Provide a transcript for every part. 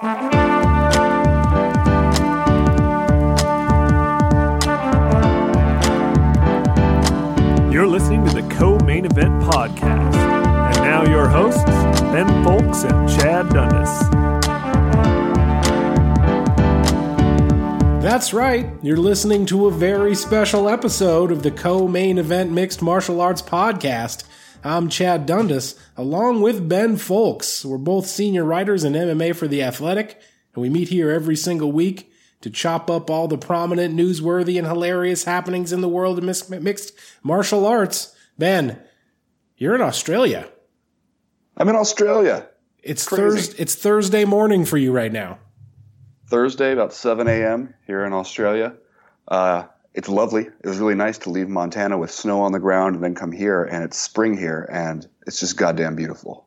You're listening to the Co Main Event Podcast. And now your hosts, Ben Fowlkes and Chad Dundas. That's right. You're listening to a very special episode of the Co Main Event Mixed Martial Arts Podcast. I'm Chad Dundas, along with Ben Fowlkes. We're both senior writers in MMA for The Athletic, and we meet here every single week to chop up all the prominent, newsworthy, and hilarious happenings in the world of mis- mixed martial arts. Ben, you're in Australia. I'm in Australia. It's. Thursday. It's Thursday morning for you right now. Thursday, about 7 a.m. here in Australia. Uh, it's lovely. It was really nice to leave Montana with snow on the ground and then come here, and it's spring here, and it's just goddamn beautiful.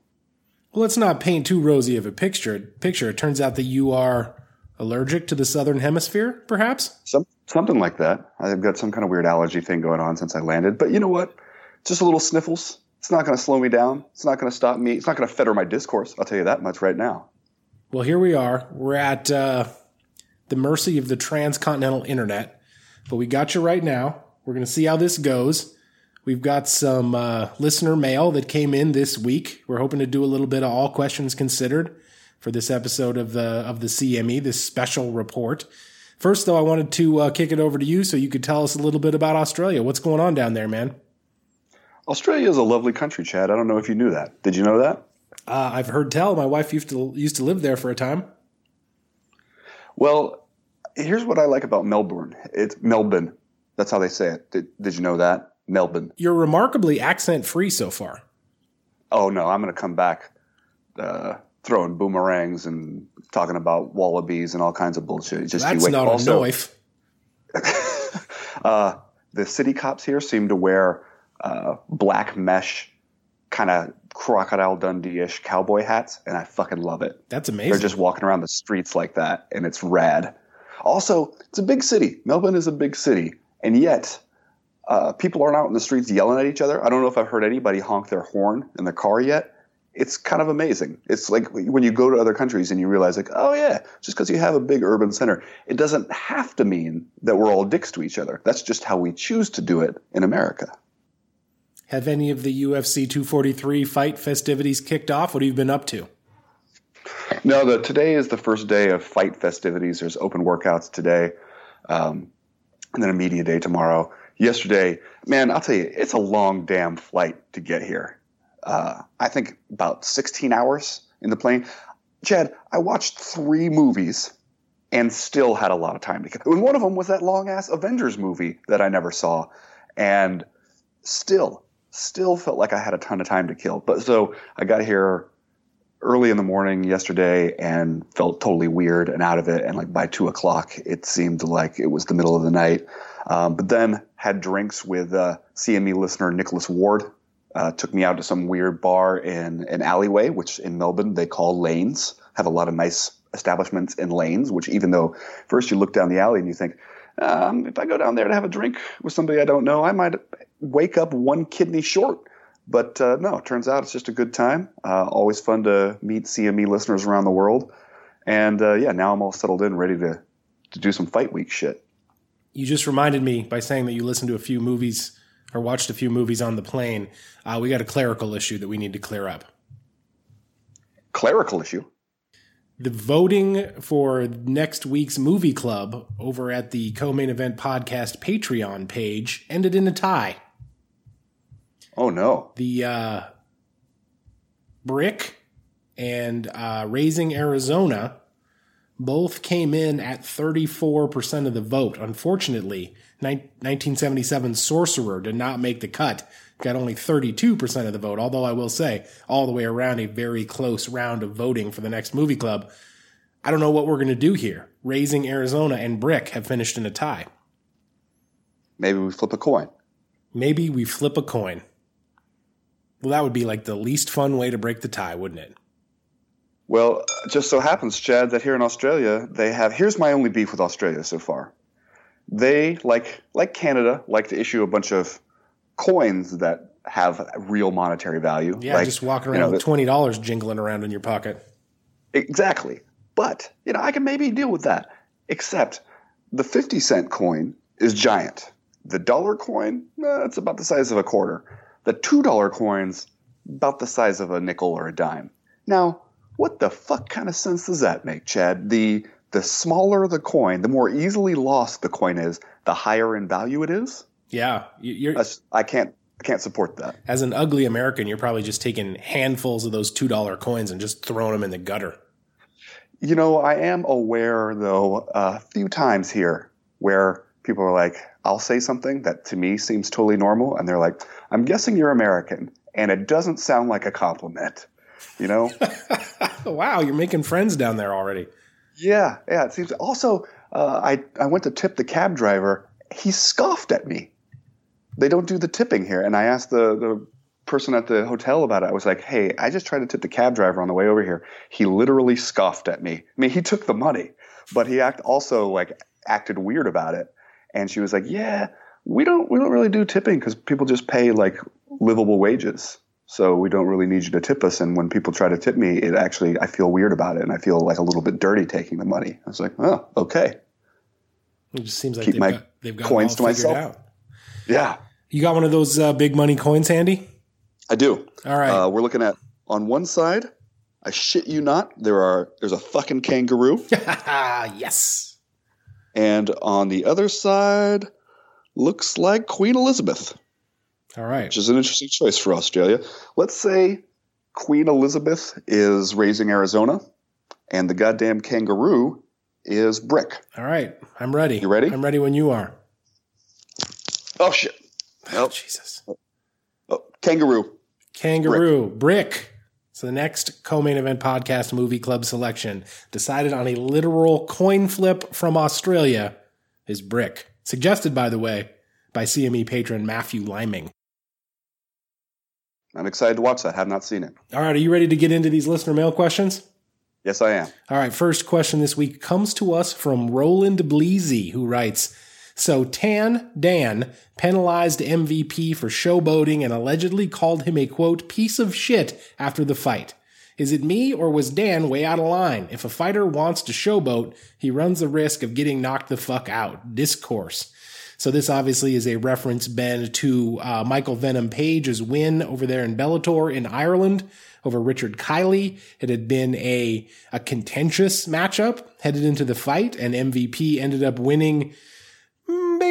Well, let's not paint too rosy of a picture. Picture. It turns out that you are allergic to the southern hemisphere, perhaps. Some, something like that. I've got some kind of weird allergy thing going on since I landed, but you know what? Just a little sniffles. It's not going to slow me down. It's not going to stop me. It's not going to fetter my discourse. I'll tell you that much right now. Well, here we are. We're at uh, the mercy of the transcontinental internet, but we got you right now. We're going to see how this goes. We've got some uh, listener mail that came in this week. We're hoping to do a little bit of all questions considered for this episode of the of the CME, this special report. First, though, I wanted to uh, kick it over to you so you could tell us a little bit about Australia. What's going on down there, man? Australia is a lovely country, Chad. I don't know if you knew that. Did you know that? Uh, I've heard tell. My wife used to used to live there for a time. Well, here's what I like about Melbourne. It's Melbourne. That's how they say it. Did, did you know that? Melbourne. You're remarkably accent free so far. Oh no, I'm going to come back uh, throwing boomerangs and talking about wallabies and all kinds of bullshit. Just That's wait. not also, a knife. uh, the city cops here seem to wear uh, black mesh, kind of crocodile Dundee-ish cowboy hats, and I fucking love it. That's amazing. They're just walking around the streets like that, and it's rad. Also, it's a big city. Melbourne is a big city, and yet uh, people aren't out in the streets yelling at each other. I don't know if I've heard anybody honk their horn in their car yet. It's kind of amazing. It's like when you go to other countries and you realize, like, oh yeah, just because you have a big urban center, it doesn't have to mean that we're all dicks to each other. That's just how we choose to do it in America. Have any of the UFC 243 fight festivities kicked off? What have you been up to? No, the today is the first day of fight festivities. There's open workouts today, um, and then a media day tomorrow. Yesterday, man, I'll tell you, it's a long damn flight to get here. Uh, I think about 16 hours in the plane. Chad, I watched three movies and still had a lot of time to get. And one of them was that long ass Avengers movie that I never saw, and still, still felt like I had a ton of time to kill. But so I got here early in the morning yesterday and felt totally weird and out of it. And like by two o'clock, it seemed like it was the middle of the night. Um, but then had drinks with uh, CME listener Nicholas Ward. Uh, took me out to some weird bar in an alleyway, which in Melbourne they call lanes. Have a lot of nice establishments in lanes. Which even though first you look down the alley and you think, um, if I go down there to have a drink with somebody I don't know, I might wake up one kidney short. But uh, no, it turns out it's just a good time. Uh, always fun to meet CME listeners around the world. And uh, yeah, now I'm all settled in, ready to, to do some fight week shit. You just reminded me by saying that you listened to a few movies or watched a few movies on the plane. Uh, we got a clerical issue that we need to clear up. Clerical issue. The voting for next week's movie club over at the co main event podcast Patreon page ended in a tie. Oh no. the uh, Brick and uh, Raising Arizona both came in at 34% of the vote. Unfortunately, ni- 1977 Sorcerer did not make the cut, got only 32% of the vote. Although I will say, all the way around, a very close round of voting for the next movie club. I don't know what we're going to do here. Raising Arizona and Brick have finished in a tie. Maybe we flip a coin. Maybe we flip a coin. Well, that would be like the least fun way to break the tie, wouldn't it? Well, just so happens, Chad, that here in Australia, they have. Here's my only beef with Australia so far. They, like like Canada, like to issue a bunch of coins that have real monetary value. Yeah, like, just walking you around know, with twenty dollars jingling around in your pocket. Exactly. But, you know, I can maybe deal with that. Except the 50 cent coin is giant. The dollar coin, eh, it's about the size of a quarter. The $2 coin's about the size of a nickel or a dime. Now, what the fuck kind of sense does that make, Chad? The the smaller the coin, the more easily lost the coin is, the higher in value it is. Yeah, you're. That's, I can't. I can't support that. As an ugly American, you're probably just taking handfuls of those two dollar coins and just throwing them in the gutter. You know, I am aware though a few times here where people are like, "I'll say something that to me seems totally normal," and they're like, "I'm guessing you're American," and it doesn't sound like a compliment. You know? wow, you're making friends down there already. Yeah, yeah. It seems. Also, uh, I I went to tip the cab driver. He scoffed at me. They don't do the tipping here, and I asked the the person at the hotel about it. I was like, "Hey, I just tried to tip the cab driver on the way over here. He literally scoffed at me. I mean, he took the money, but he act also like acted weird about it." And she was like, "Yeah, we don't we don't really do tipping because people just pay like livable wages." So we don't really need you to tip us. And when people try to tip me, it actually, I feel weird about it. And I feel like a little bit dirty taking the money. I was like, oh, okay. It just seems like Keep they've my got, they've got coins to myself. out. Yeah, You got one of those uh, big money coins handy? I do. All right. Uh, we're looking at on one side, I shit you not, there are there's a fucking kangaroo. yes. And on the other side, looks like Queen Elizabeth, All right. which is an interesting choice for Australia. Let's say Queen Elizabeth is raising Arizona, and the goddamn kangaroo is Brick. All right. I'm ready. You ready? I'm ready when you are. Oh shit! Oh, Nope. Jesus. Oh, kangaroo. Kangaroo, brick. So the next co-main event podcast movie club selection decided on a literal coin flip from Australia is brick. Suggested, by the way, by CME patron Matthew Liming. I'm excited to watch that. Have not seen it. All right, are you ready to get into these listener mail questions? Yes, I am. All right, first question this week comes to us from Roland Bleasy, who writes So Tan Dan penalized MVP for showboating and allegedly called him a quote, piece of shit after the fight. Is it me or was Dan way out of line? If a fighter wants to showboat, he runs the risk of getting knocked the fuck out. Discourse. So this obviously is a reference, Ben, to uh, Michael Venom Page's win over there in Bellator in Ireland over Richard Kiely. It had been a a contentious matchup headed into the fight, and MVP ended up winning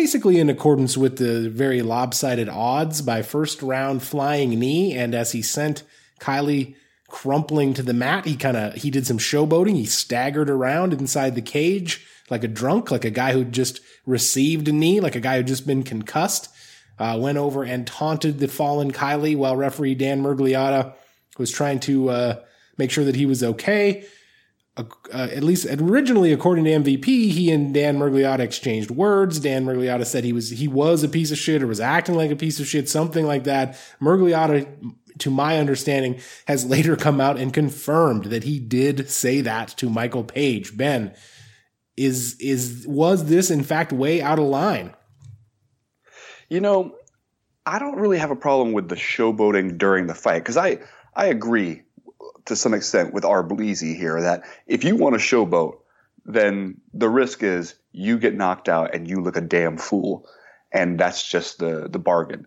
basically in accordance with the very lopsided odds by first round flying knee. And as he sent Kiely crumpling to the mat, he kind of he did some showboating. He staggered around inside the cage like a drunk, like a guy who just received a knee, like a guy who just been concussed. Uh, went over and taunted the fallen Kiely while referee Dan Miragliotta was trying to uh, make sure that he was okay. Uh, at least originally, according to MVP, he and Dan Miragliotta exchanged words. Dan Miragliotta said he was he was a piece of shit or was acting like a piece of shit, something like that. Miragliotta, to my understanding, has later come out and confirmed that he did say that to Michael Page. Ben, is is was this in fact way out of line? You know, I don't really have a problem with the showboating during the fight because I I agree to some extent with our here that if you want to showboat, then the risk is you get knocked out and you look a damn fool, and that's just the the bargain.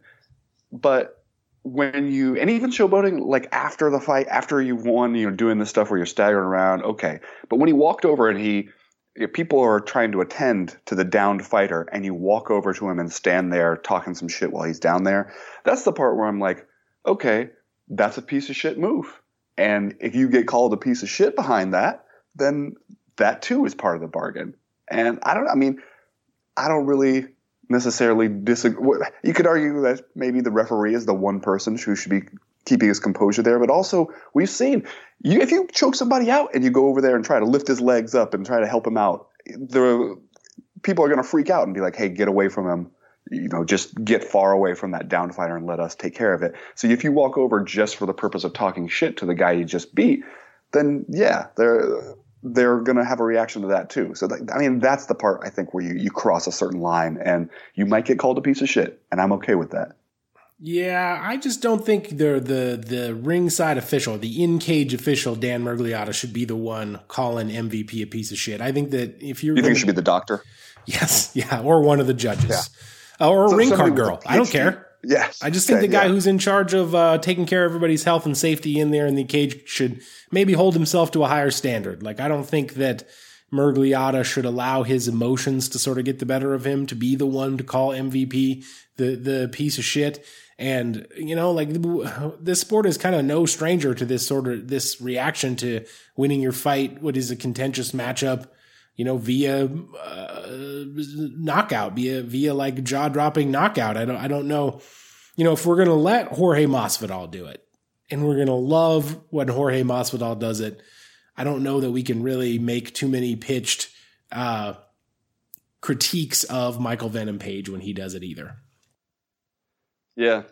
But when you and even showboating like after the fight, after you won, you know, doing this stuff where you're staggering around, okay. But when he walked over and he people are trying to attend to the downed fighter and you walk over to him and stand there talking some shit while he's down there, that's the part where I'm like, okay, that's a piece of shit move. And if you get called a piece of shit behind that, then that too is part of the bargain. And I don't, I mean, I don't really necessarily disagree. You could argue that maybe the referee is the one person who should be keeping his composure there, but also we've seen you, if you choke somebody out and you go over there and try to lift his legs up and try to help him out, the people are going to freak out and be like, "Hey, get away from him." You know, just get far away from that down fighter and let us take care of it. So if you walk over just for the purpose of talking shit to the guy you just beat, then yeah, they're they're going to have a reaction to that too. So that, I mean, that's the part I think where you you cross a certain line and you might get called a piece of shit, and I'm okay with that. Yeah, I just don't think the the the ringside official, the in cage official, Dan Miragliotta, should be the one calling MVP a piece of shit. I think that if you're You think gonna- it should be the doctor? yes, yeah, or one of the judges, Uh, or a So ring card girl. I don't care. Yes. I just think Okay, the guy yeah. who's in charge of uh, taking care of everybody's health and safety in there in the cage should maybe hold himself to a higher standard. Like I don't think that Miragliotta should allow his emotions to sort of get the better of him to be the one to call MVP the the piece of shit. And you know, like this sport is kind of no stranger to this sort of this reaction to winning your fight. What is a contentious matchup? You know, via uh, knockout, via via like jaw dropping knockout. I don't I don't know. You know, if we're gonna let Jorge Masvidal do it, and we're gonna love when Jorge Masvidal does it, I don't know that we can really make too many pitched uh, critiques of Michael Venom Page when he does it either. Yeah,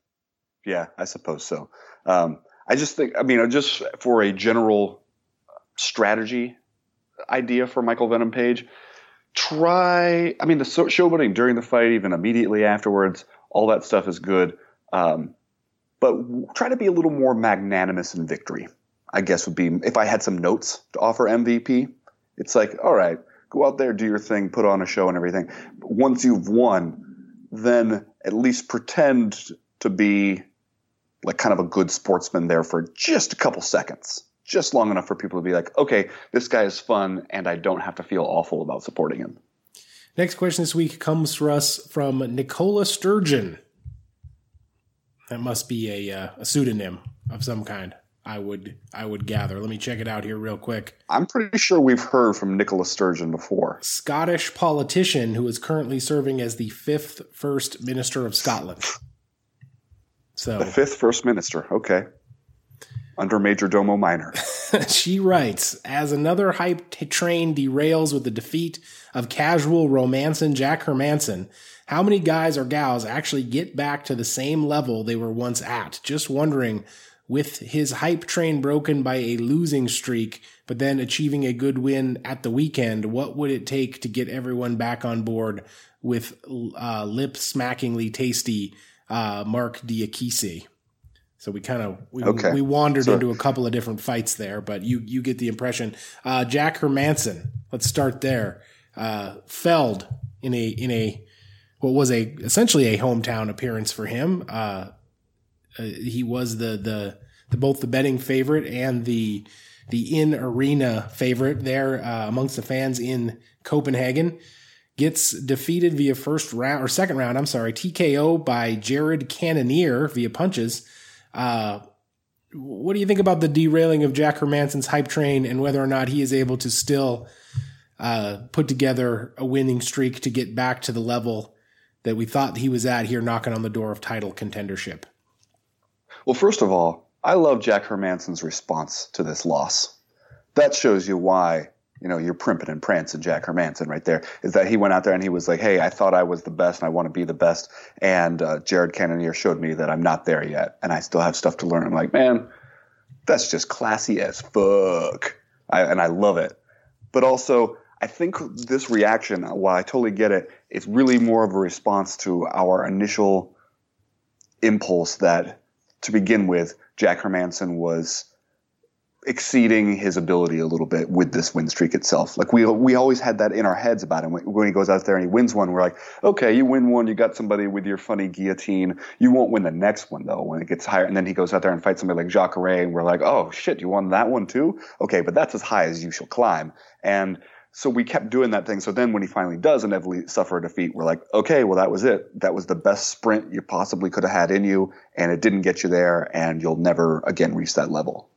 yeah, I suppose so. Um, I just think, I mean, just for a general strategy idea for Michael Venom Page, try. I mean, the showboating during the fight, even immediately afterwards, all that stuff is good. Um, but try to be a little more magnanimous in victory. I guess would be if I had some notes to offer MVP. It's like, all right, go out there, do your thing, put on a show and everything. But once you've won, then at least pretend to be like kind of a good sportsman there for just a couple seconds, just long enough for people to be like, okay, this guy is fun, and I don't have to feel awful about supporting him. Next question this week comes for us from Nicola Sturgeon. That must be a, uh, a pseudonym of some kind. I would I would gather. Let me check it out here real quick. I'm pretty sure we've heard from Nicola Sturgeon before. Scottish politician who is currently serving as the fifth first minister of Scotland. So The fifth first minister. Okay. Under Major Domo Minor. she writes As another hype t- train derails with the defeat of casual romancing Jack Hermansson, how many guys or gals actually get back to the same level they were once at? Just wondering, with his hype train broken by a losing streak, but then achieving a good win at the weekend, what would it take to get everyone back on board with uh, lip smackingly tasty uh, Mark Diakiese? So we kind of we, Okay. we wandered So- into a couple of different fights there, but you you get the impression. Uh, Jack Hermansson, let's start there. Uh, Feld in a in a what was a essentially a hometown appearance for him. Uh, uh, he was the, the the both the betting favorite and the the in arena favorite there uh, amongst the fans in Copenhagen. Gets defeated via first round or second round. I'm sorry, TKO by Jared Cannonier via punches. Uh, what do you think about the derailing of Jack Hermansson's hype train and whether or not he is able to still uh, put together a winning streak to get back to the level that we thought he was at here, knocking on the door of title contendership? Well, first of all, I love Jack Hermansson's response to this loss. That shows you why, you know, you're primping and prancing Jack Hermansson right there. Is that he went out there and he was like, hey, I thought I was the best and I want to be the best. And uh, Jared Cannonier showed me that I'm not there yet and I still have stuff to learn. I'm like, man, that's just classy as fuck. I, and I love it. But also, I think this reaction, while I totally get it, it's really more of a response to our initial impulse that to begin with, Jack Hermansson was exceeding his ability a little bit with this win streak itself. Like we we always had that in our heads about him. When he goes out there and he wins one, we're like, okay, you win one, you got somebody with your funny guillotine. You won't win the next one though when it gets higher. And then he goes out there and fights somebody like Jacare, and we're like, oh shit, you won that one too? Okay, but that's as high as you shall climb. And so we kept doing that thing. So then when he finally does inevitably suffer a defeat, we're like, okay, well, that was it. That was the best sprint you possibly could have had in you, and it didn't get you there, and you'll never again reach that level.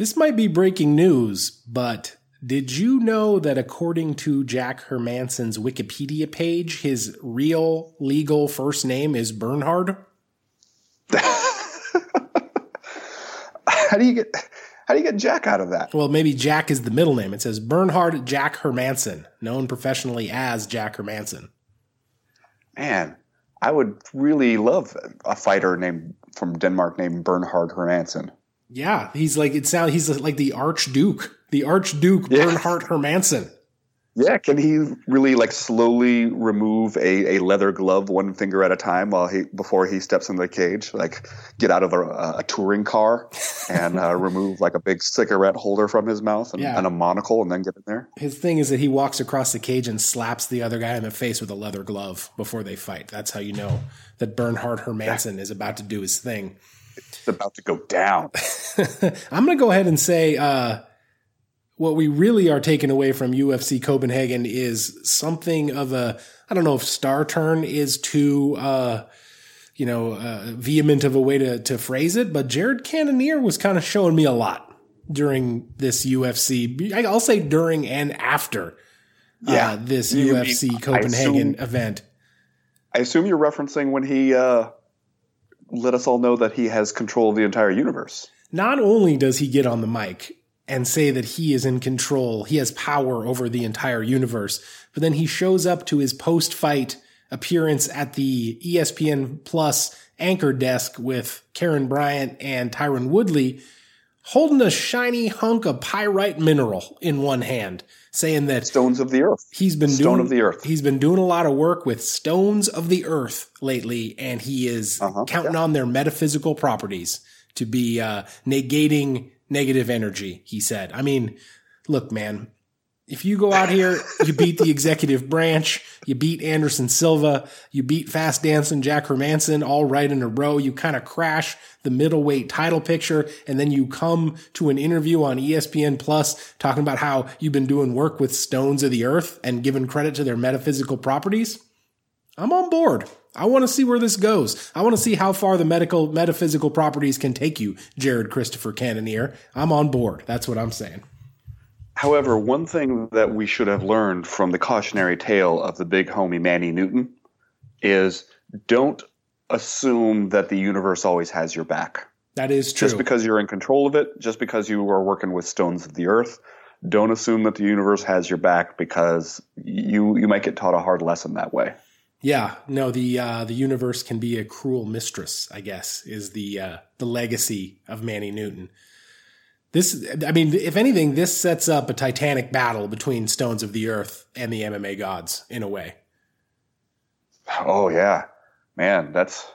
This might be breaking news, but did you know that according to Jack Hermansson's Wikipedia page, his real legal first name is Bernhard? How do you get how do you get Jack out of that? Well, maybe Jack is the middle name. It says Bernhard Jack Hermansson, known professionally as Jack Hermansson. Man, I would really love a fighter named from Denmark named Bernhard Hermansson. Yeah, he's like it sounds he's like the Archduke, the Archduke Yeah. Bernhard Hermansson. Yeah, can he really like slowly remove a, a leather glove one finger at a time while he before he steps in the cage? Like get out of a, a touring car and uh, remove like a big cigarette holder from his mouth and, Yeah. and a monocle and then get in there. His thing is that he walks across the cage and slaps the other guy in the face with a leather glove before they fight. That's how you know that Bernhard Hermansson is about to do his thing. It's about to go down. I'm going to go ahead and say uh, what we really are taking away from UFC Copenhagen is something of a I don't know if star turn is too uh, you know uh, vehement of a way to to phrase it, but Jared Cannonier was kind of showing me a lot during this UFC. I- I'll say during and after Yeah. uh, this You mean- UFC I Copenhagen assume- event. I assume you're referencing when he uh, let us all know that he has control of the entire universe. not only does he get on the mic and say that he is in control, he has power over the entire universe, but then he shows up to his post fight appearance at the ESPN Plus anchor desk with Karyn Bryant and Tyron Woodley holding a shiny hunk of pyrite mineral in one hand, saying that Stones of the earth. He's been Stone doing of the earth. He's been doing a lot of work with stones of the earth lately, and he is Uh-huh, counting on their metaphysical properties to be uh, negating negative energy. He said. I mean, look, man. If you go out here, you beat the executive branch, you beat Anderson Silva, you beat fast dancing Jack Hermansson all right in a row, you kind of crash the middleweight title picture, and then you come to an interview on ESPN Plus talking about how you've been doing work with stones of the earth and giving credit to their metaphysical properties. I'm on board. I want to see where this goes. I want to see how far the medical metaphysical properties can take you, Jared Christopher Cannonier. I'm on board. That's what I'm saying. However, one thing that we should have learned from the cautionary tale of the big homie Manny Newton is don't assume that the universe always has your back. That is true. Just because you're in control of it, just because you are working with stones of the earth, don't assume that the universe has your back because you you might get taught a hard lesson that way. Yeah, no, the uh, the universe can be a cruel mistress. I guess is the uh, the legacy of Manny Newton. This, I mean, if anything, this sets up a titanic battle between Stones of the Earth and the MMA gods in a way. Oh yeah, man, that's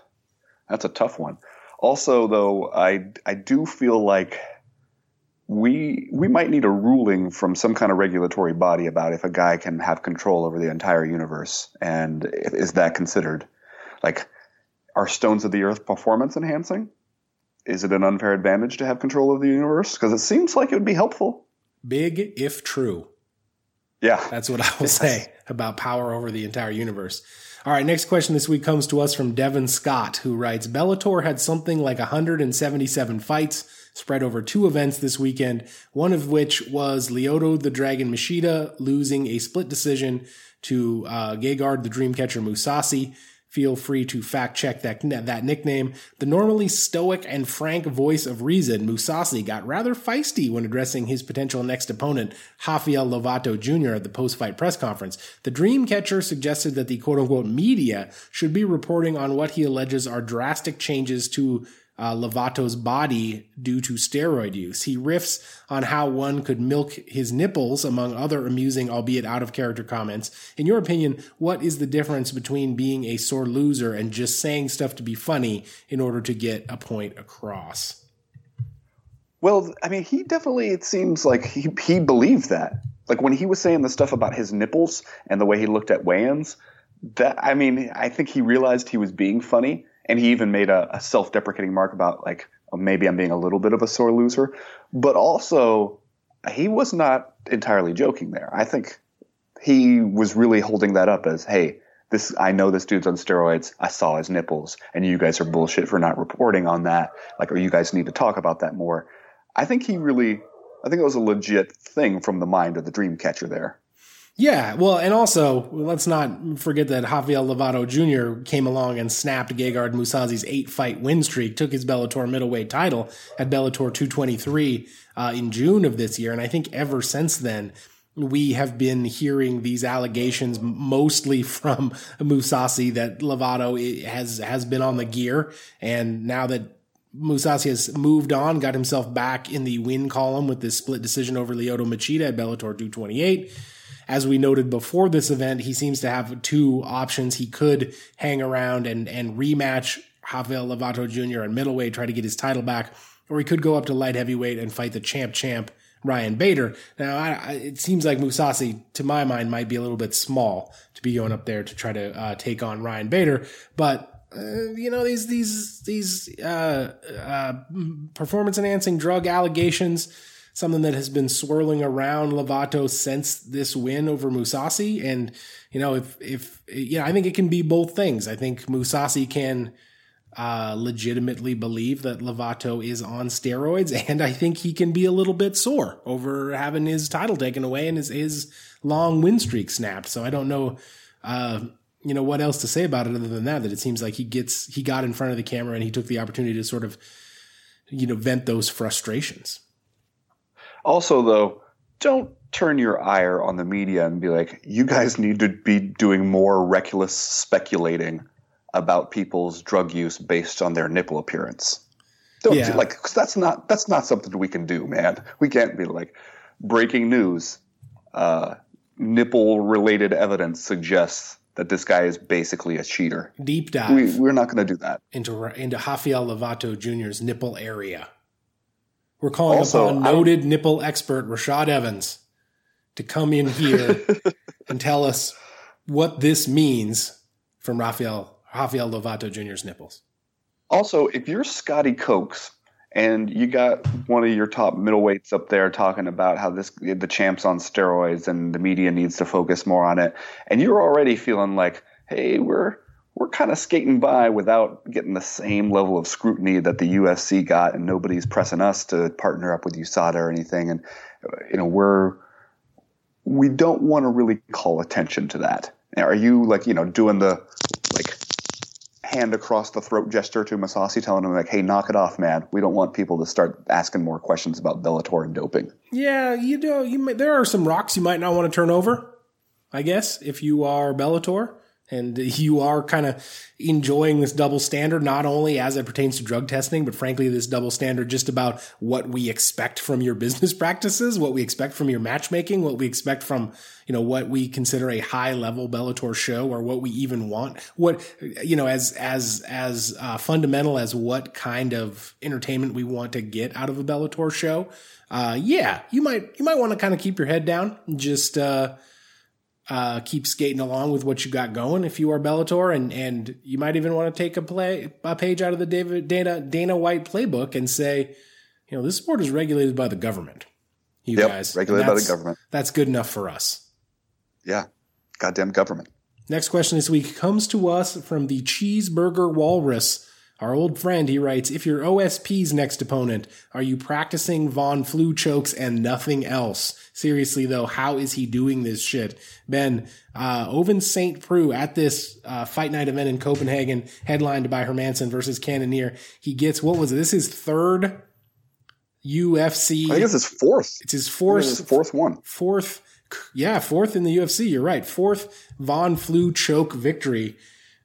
that's a tough one. Also, though, I I do feel like we we might need a ruling from some kind of regulatory body about if a guy can have control over the entire universe, and is that considered like are stones of the earth performance enhancing? Is it an unfair advantage to have control of the universe? Because it seems like it would be helpful. Big if true. Yeah, That's what I will say about power over the entire universe. All right, next question this week comes to us from Devin Scott, who writes Bellator had something like 177 fights spread over two events this weekend, one of which was Lyoto the Dragon Machida losing a split decision to uh, Gegard the Dreamcatcher Mousasi. Feel free to fact check that, that nickname. The normally stoic and frank voice of reason, Mousasi got rather feisty when addressing his potential next opponent, Rafael Lovato Jr. at the post-fight press conference. The Dreamcatcher suggested that the quote-unquote media should be reporting on what he alleges are drastic changes to uh, Lovato's body due to steroid use. He riffs on how one could milk his nipples, among other amusing, albeit out of character comments. In your opinion, what is the difference between being a sore loser and just saying stuff to be funny in order to get a point across? Well, I mean, he definitely, it seems like he, he believed that. Like when he was saying the stuff about his nipples and the way he looked at ins, that, I mean, I think he realized he was being funny. And he even made a, a self deprecating mark about, like, oh, maybe I'm being a little bit of a sore loser. But also, he was not entirely joking there. I think he was really holding that up as, hey, this I know this dude's on steroids. I saw his nipples, and you guys are bullshit for not reporting on that. Like, or you guys need to talk about that more. I think he really, I think it was a legit thing from the mind of the dream catcher there. Yeah, well, and also let's not forget that Javier Lovato Jr. came along and snapped Gegard Mousasi's eight-fight win streak, took his Bellator middleweight title at Bellator 223 uh, in June of this year, and I think ever since then we have been hearing these allegations mostly from Mousasi that Lovato has has been on the gear, and now that Mousasi has moved on, got himself back in the win column with this split decision over Lyoto Machida at Bellator 228 as we noted before this event, he seems to have two options. He could hang around and, and rematch Rafael Lovato Jr. at middleweight, try to get his title back, or he could go up to light heavyweight and fight the champ champ Ryan Bader. Now, I, I, it seems like Mousasi, to my mind, might be a little bit small to be going up there to try to uh, take on Ryan Bader, but. Uh, you know these these these uh, uh performance enhancing drug allegations something that has been swirling around Lovato since this win over Mousasi. And, you know, if, if, yeah, I think it can be both things. I think Mousasi can, uh, legitimately believe that Lovato is on steroids. And I think he can be a little bit sore over having his title taken away and his, his long win streak snapped. So I don't know, uh, you know, what else to say about it other than that, that it seems like he gets, he got in front of the camera and he took the opportunity to sort of, you know, vent those frustrations. Also, though, don't turn your ire on the media and be like, you guys need to be doing more reckless speculating about people's drug use based on their nipple appearance. Don't yeah. like cause that's not that's not something we can do, man. We can't be like breaking news. Uh, nipple related evidence suggests that this guy is basically a cheater. Deep dive. We, are not going to do that into into Rafael Lovato Jr.'s nipple area. We're calling also, upon noted I'm, nipple expert Rashad Evans to come in here and tell us what this means from Rafael Rafael Lovato Jr.'s nipples. Also, if you're Scotty Cokes and you got one of your top middleweights up there talking about how this the champ's on steroids and the media needs to focus more on it, and you're already feeling like, hey, we're we're kind of skating by without getting the same level of scrutiny that the UFC got, and nobody's pressing us to partner up with USADA or anything. And you know, we're we don't want to really call attention to that. Are you like you know doing the like hand across the throat gesture to Mousasi, telling him like, "Hey, knock it off, man. We don't want people to start asking more questions about Bellator and doping." Yeah, you know, you may, there are some rocks you might not want to turn over. I guess if you are Bellator and you are kind of enjoying this double standard, not only as it pertains to drug testing, but frankly, this double standard just about what we expect from your business practices, what we expect from your matchmaking, what we expect from, you know, what we consider a high level Bellator show or what we even want, what, you know, as, as, as uh, fundamental as what kind of entertainment we want to get out of a Bellator show. Uh, yeah, you might, you might want to kind of keep your head down, just, uh, uh, keep skating along with what you got going if you are Bellator, and and you might even want to take a play a page out of the David Dana Dana White playbook and say, you know, this sport is regulated by the government. You yep, guys, regulated by the government. That's good enough for us. Yeah, goddamn government. Next question this week comes to us from the Cheeseburger Walrus. Our old friend, he writes, if you're OSP's next opponent, are you practicing Von Flue chokes and nothing else? Seriously though, how is he doing this shit? Ben, uh, St. Preux at this, uh, fight night event in Copenhagen, headlined by Hermansson versus Cannonier. He gets, what was it? This is third UFC. I guess it's fourth. It's his fourth. His fourth one. Fourth. Yeah, fourth in the UFC. You're right. Fourth Von Flue choke victory.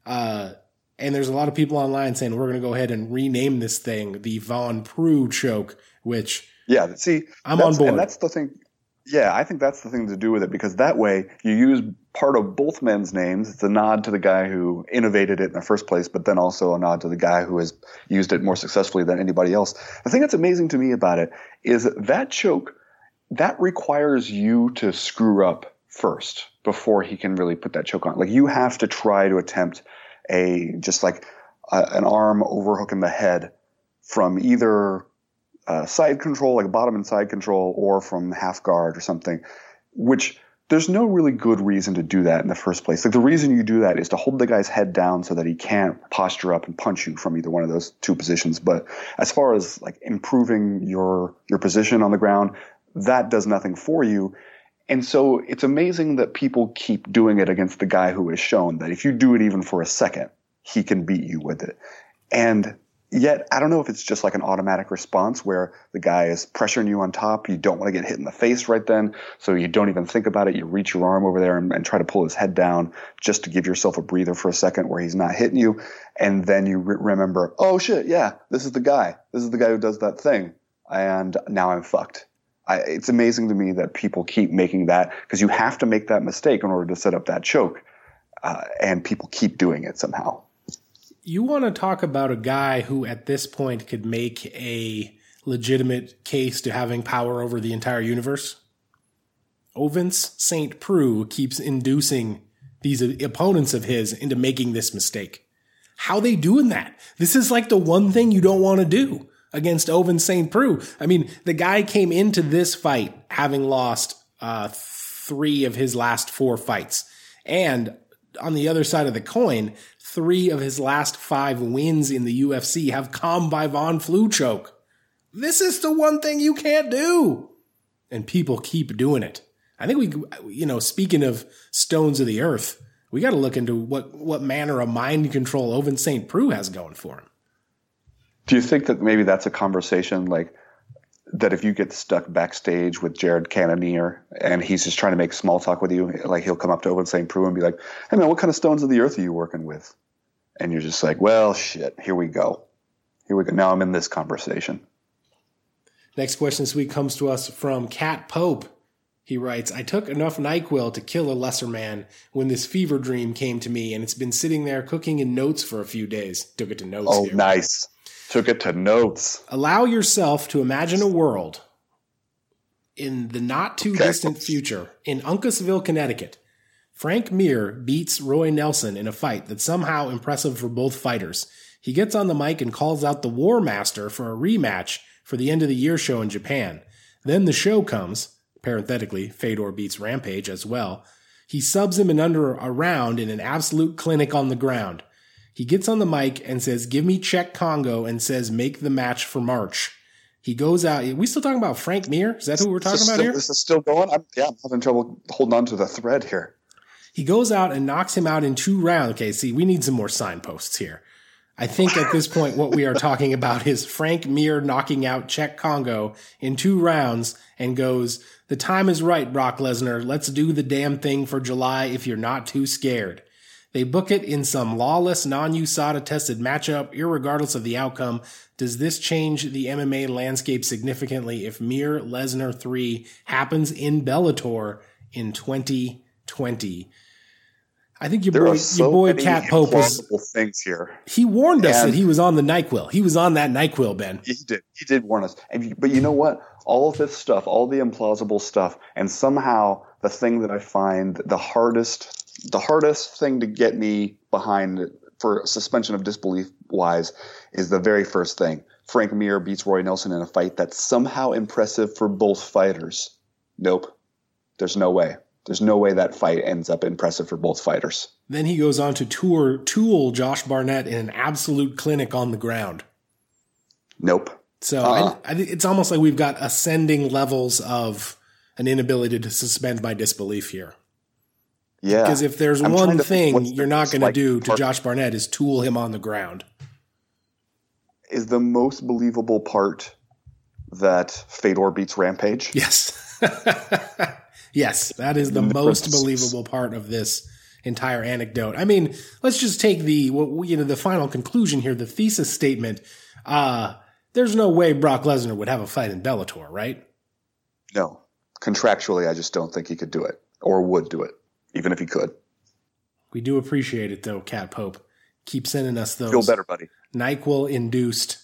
Uh, and there's a lot of people online saying we're going to go ahead and rename this thing the Von Preux choke, which yeah, see, I'm on board. And that's the thing. Yeah, I think that's the thing to do with it because that way you use part of both men's names. It's a nod to the guy who innovated it in the first place, but then also a nod to the guy who has used it more successfully than anybody else. The thing that's amazing to me about it is that choke that requires you to screw up first before he can really put that choke on. Like you have to try to attempt a just like a, an arm overhooking the head from either uh, side control, like bottom and side control, or from half guard or something, which there's no really good reason to do that in the first place. Like the reason you do that is to hold the guy's head down so that he can't posture up and punch you from either one of those two positions. But as far as like improving your your position on the ground, that does nothing for you. And so it's amazing that people keep doing it against the guy who has shown that if you do it even for a second, he can beat you with it. And yet, I don't know if it's just like an automatic response where the guy is pressuring you on top. You don't want to get hit in the face right then. So you don't even think about it. You reach your arm over there and, and try to pull his head down just to give yourself a breather for a second where he's not hitting you. And then you re- remember, oh shit, yeah, this is the guy. This is the guy who does that thing. And now I'm fucked. I, it's amazing to me that people keep making that because you have to make that mistake in order to set up that choke, uh, and people keep doing it somehow. You want to talk about a guy who, at this point, could make a legitimate case to having power over the entire universe? Ovince St. Preux keeps inducing these opponents of his into making this mistake. How they doing that? This is like the one thing you don't want to do against Ovince St. Preux. I mean, the guy came into this fight having lost uh, three of his last four fights. And on the other side of the coin, three of his last five wins in the UFC have come by Von Flue choke. This is the one thing you can't do. And people keep doing it. I think we, you know, speaking of stones of the earth, we got to look into what, what manner of mind control Ovince St. Preux has going for him. Do you think that maybe that's a conversation like that if you get stuck backstage with Jared Cannonier and he's just trying to make small talk with you, like he'll come up to Ovince St. Preux and be like, hey man, what kind of stones of the earth are you working with? And you're just like, well, shit, here we go. Here we go. Now I'm in this conversation. Next question this week comes to us from Cat Pope. He writes, I took enough NyQuil to kill a lesser man when this fever dream came to me, and it's been sitting there cooking in notes for a few days. Took it to notes. Oh, here. nice. Took it to notes. Allow yourself to imagine a world in the not too okay. distant future in Uncasville, Connecticut. Frank Mir beats Roy Nelson in a fight that's somehow impressive for both fighters. He gets on the mic and calls out the War Master for a rematch for the end of the year show in Japan. Then the show comes, parenthetically, Fedor beats Rampage as well. He subs him in under a round in an absolute clinic on the ground. He gets on the mic and says, Give me Cheick Kongo, and says, Make the match for March. He goes out. Are we still talking about Frank Mir? Is that who we're talking about still, here? This is still going. I'm, yeah, I'm having trouble holding on to the thread here. He goes out and knocks him out in two rounds. Okay, see, we need some more signposts here. I think at this point, what we are talking about is Frank Mir knocking out Cheick Kongo in two rounds and goes, the time is right, Brock Lesnar. Let's do the damn thing for July if you're not too scared. They book it in some lawless, non-USADA tested matchup, irregardless of the outcome. Does this change the MMA landscape significantly if Mir Lesnar 3 happens in Bellator in 2020? I think your there boy, so your boy Cat Pope was things here. He warned us and that he was on the Nyquil. He was on that Nyquil, Ben. He did. He did warn us. And, but you know what? All of this stuff, all the implausible stuff, and somehow the thing that I find the hardest, the hardest thing to get me behind for suspension of disbelief wise is the very first thing. Frank Mir beats Roy Nelson in a fight that's somehow impressive for both fighters. Nope. There's no way. There's no way that fight ends up impressive for both fighters. Then he goes on to tour tool Josh Barnett in an absolute clinic on the ground. Nope. So uh-uh. I, I, it's almost like we've got ascending levels of an inability to suspend my disbelief here. Yeah. Because if there's I'm one thing you're not going to do to Josh Barnett is tool him on the ground. Is the most believable part that Fedor beats Rampage? Yes. Yes, that is the most believable part of this entire anecdote. I mean, let's just take the you know the final conclusion here, the thesis statement. Uh, there's no way Brock Lesnar would have a fight in Bellator, right? No, contractually, I just don't think he could do it or would do it, even if he could. We do appreciate it though, Cat Pope. Keep sending us those. Feel better, buddy. Nyquil induced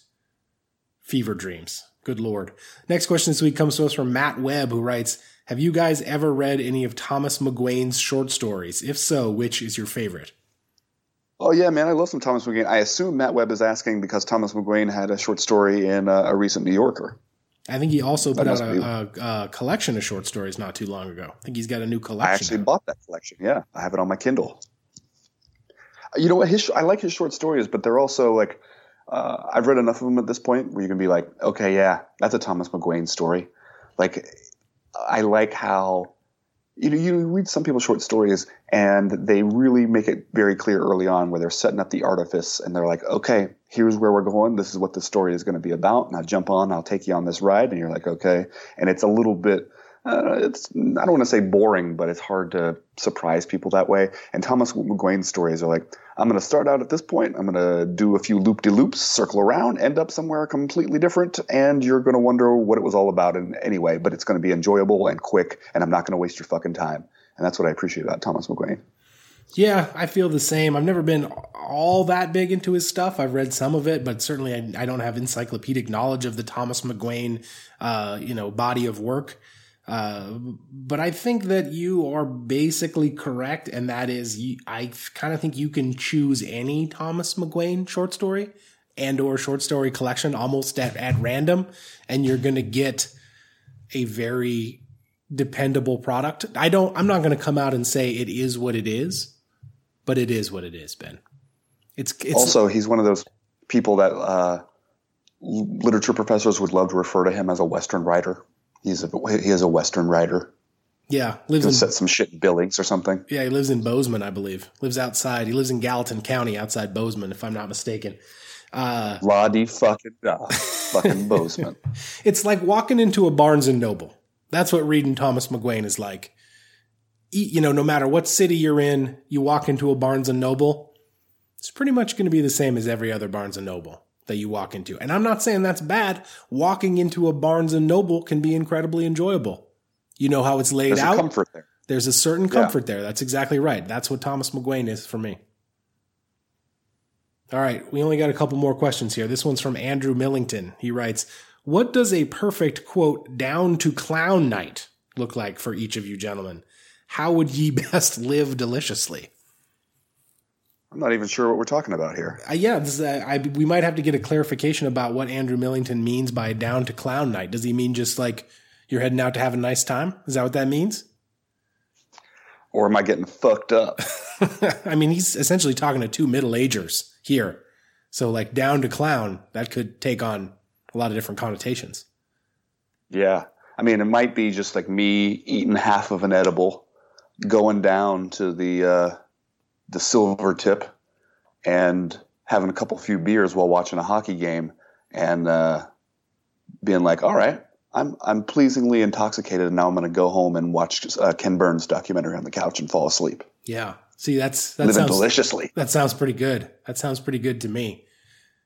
fever dreams. Good lord. Next question this week comes to us from Matt Webb, who writes. Have you guys ever read any of Thomas McGuane's short stories? If so, which is your favorite? Oh yeah, man, I love some Thomas McGuane. I assume Matt Webb is asking because Thomas McGuane had a short story in a, a recent New Yorker. I think he also put out a, a, a, collection of short stories not too long ago. I think he's got a new collection. I actually bought that collection. Yeah, I have it on my Kindle. You know what? His I like his short stories, but they're also like uh, I've read enough of them at this point where you can be like, okay, yeah, that's a Thomas McGuane story. Like I like how you know you read some people's short stories and they really make it very clear early on where they're setting up the artifice and they're like, okay, here's where we're going. This is what the story is going to be about. And I jump on. I'll take you on this ride. And you're like, okay. And it's a little bit uh, it's I don't want to say boring, but it's hard to surprise people that way. And Thomas McGuane's stories are like, I'm going to start out at this point, I'm going to do a few loop de loops, circle around, end up somewhere completely different, and you're going to wonder what it was all about in anyway. But it's going to be enjoyable and quick, and I'm not going to waste your fucking time. And that's what I appreciate about Thomas McGuane. Yeah, I feel the same. I've never been all that big into his stuff. I've read some of it, but certainly I, I don't have encyclopedic knowledge of the Thomas McGuane, uh, you know, body of work. Uh, but I think that you are basically correct, and that is, you, I kind of think you can choose any Thomas McGuane short story and or short story collection almost at, at random, and you're going to get a very dependable product. I don't. I'm not going to come out and say it is what it is, but it is what it is, Ben. It's, it's also he's one of those people that uh, literature professors would love to refer to him as a Western writer. He's a he is a Western writer. Yeah, lives in set some shit in Billings or something. yeah he lives in Bozeman, I believe. Lives outside. He lives in Gallatin County, outside Bozeman, if I'm not mistaken. Uh, La di fucking da, fucking Bozeman. it's like walking into a Barnes and Noble. That's what reading Thomas McGuane is like. You know, no matter what city you're in, you walk into a Barnes and Noble, it's pretty much going to be the same as every other Barnes and Noble that you walk into. And I'm not saying that's bad. Walking into a Barnes and Noble can be incredibly enjoyable. You know how it's laid There's a out. comfort there. There's a certain comfort there. That's exactly right. That's what Thomas McGuane is for me. All right, we only got a couple more questions here. This one's from Andrew Millington. He writes, "What does a perfect quote down to clown night look like for each of you gentlemen? How would ye best live deliciously?" I'm not even sure what we're talking about here. Uh, yeah, this is, uh, I, we might have to get a clarification about what Andrew Millington means by down to clown night. Does he mean just like you're heading out to have a nice time? Is that what that means? Or am I getting fucked up? I mean, he's essentially talking to two middle agers here. So, like, down to clown, that could take on a lot of different connotations. Yeah. I mean, it might be just like me eating half of an edible, going down to the uh, the silver tip, and having a couple few beers while watching a hockey game, and uh, being like, "All right, I'm I'm pleasingly intoxicated, and now I'm going to go home and watch uh, Ken Burns documentary on the couch and fall asleep, Yeah. See, that's that living sounds deliciously." that sounds pretty good. That sounds pretty good to me.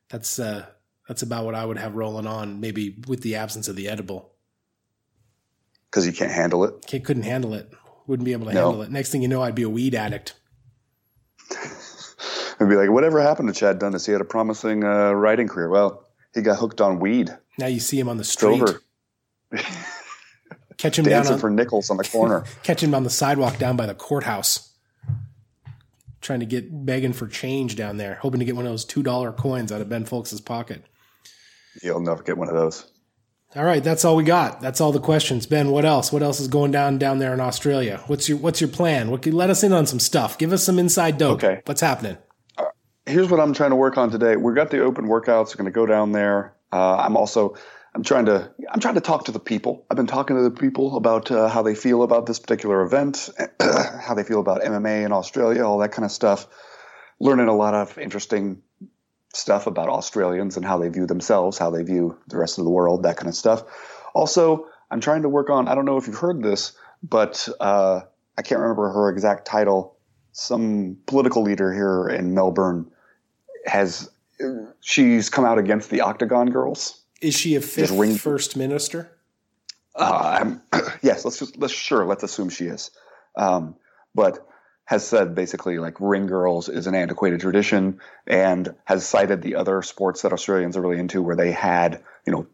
That's uh that's about what I would have rolling on, maybe with the absence of the edible. Because you can't handle it. Kid couldn't handle it. Wouldn't be able to No. handle it. Next thing you know, I'd be a weed addict. And be like, "Whatever happened to Chad Dundas? He had a promising uh, writing career. Well, he got hooked on weed. Now you see him on the street. Catch him down Dancing on, for nickels on the corner." catch him on the sidewalk down by the courthouse, trying to get begging for change down there, hoping to get one of those two dollar coins out of Ben Fowlkes' pocket. You'll never get one of those. All right, that's all we got. That's all the questions. Ben, what else? What else is going down down there in Australia? What's your What's your plan? What can, let us in on some stuff. Give us some inside dope. Okay. what's happening? here's what I'm trying to work on today. We've got the open workouts. We're going to go down there. Uh, I'm also I'm trying to I'm trying to talk to the people. I've been talking to the people about uh, how they feel about this particular event, how they feel about MMA in Australia, all that kind of stuff. Learning a lot of interesting stuff about Australians and how they view themselves, how they view the rest of the world, that kind of stuff. Also, I'm trying to work on. I don't know if you've heard this, but uh, I can't remember her exact title. Some political leader here in Melbourne has she's come out against the Octagon Girls. Is she a fifth ring- first minister? Uh, yes, let's just let's sure let's assume she is, um, but has said basically like ring girls is an antiquated tradition and has cited the other sports that Australians are really into where they had you know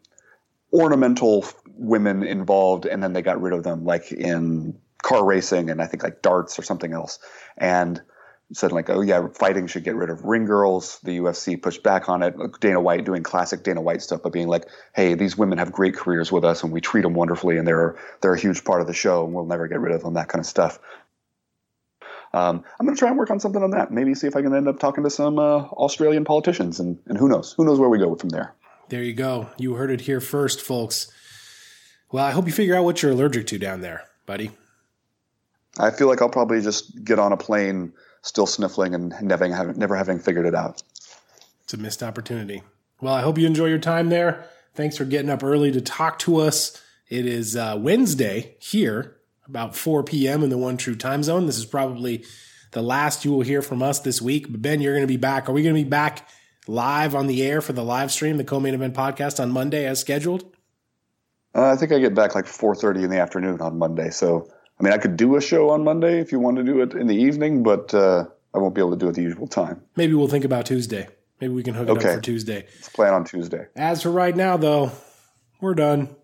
ornamental women involved and then they got rid of them like in car racing and I think like darts or something else and said like oh yeah fighting should get rid of ring girls. The UFC pushed back on it. Dana White doing classic Dana White stuff but being like hey these women have great careers with us and we treat them wonderfully and they're they're a huge part of the show and we'll never get rid of them that kind of stuff um, I'm going to try and work on something on that. Maybe see if I can end up talking to some uh, Australian politicians, and, and who knows? Who knows where we go from there? There you go. You heard it here first, folks. Well, I hope you figure out what you're allergic to down there, buddy. I feel like I'll probably just get on a plane still sniffling and never having, never having figured it out. It's a missed opportunity. Well, I hope you enjoy your time there. Thanks for getting up early to talk to us It is uh, Wednesday here, about 4 p.m. in the One True Time Zone. This is probably the last you will hear from us this week. But Ben, you're going to be back. Are we going to be back live on the air for the live stream, the co-main event podcast on Monday as scheduled? Uh, I think I get back like 4:30 in the afternoon on Monday. So, I mean, I could do a show on Monday if you want to do it in the evening, but uh, I won't be able to do it the usual time. Maybe we'll think about Tuesday. Maybe we can hook it Okay. up for Tuesday. Let's plan on Tuesday. As for right now, though, we're done.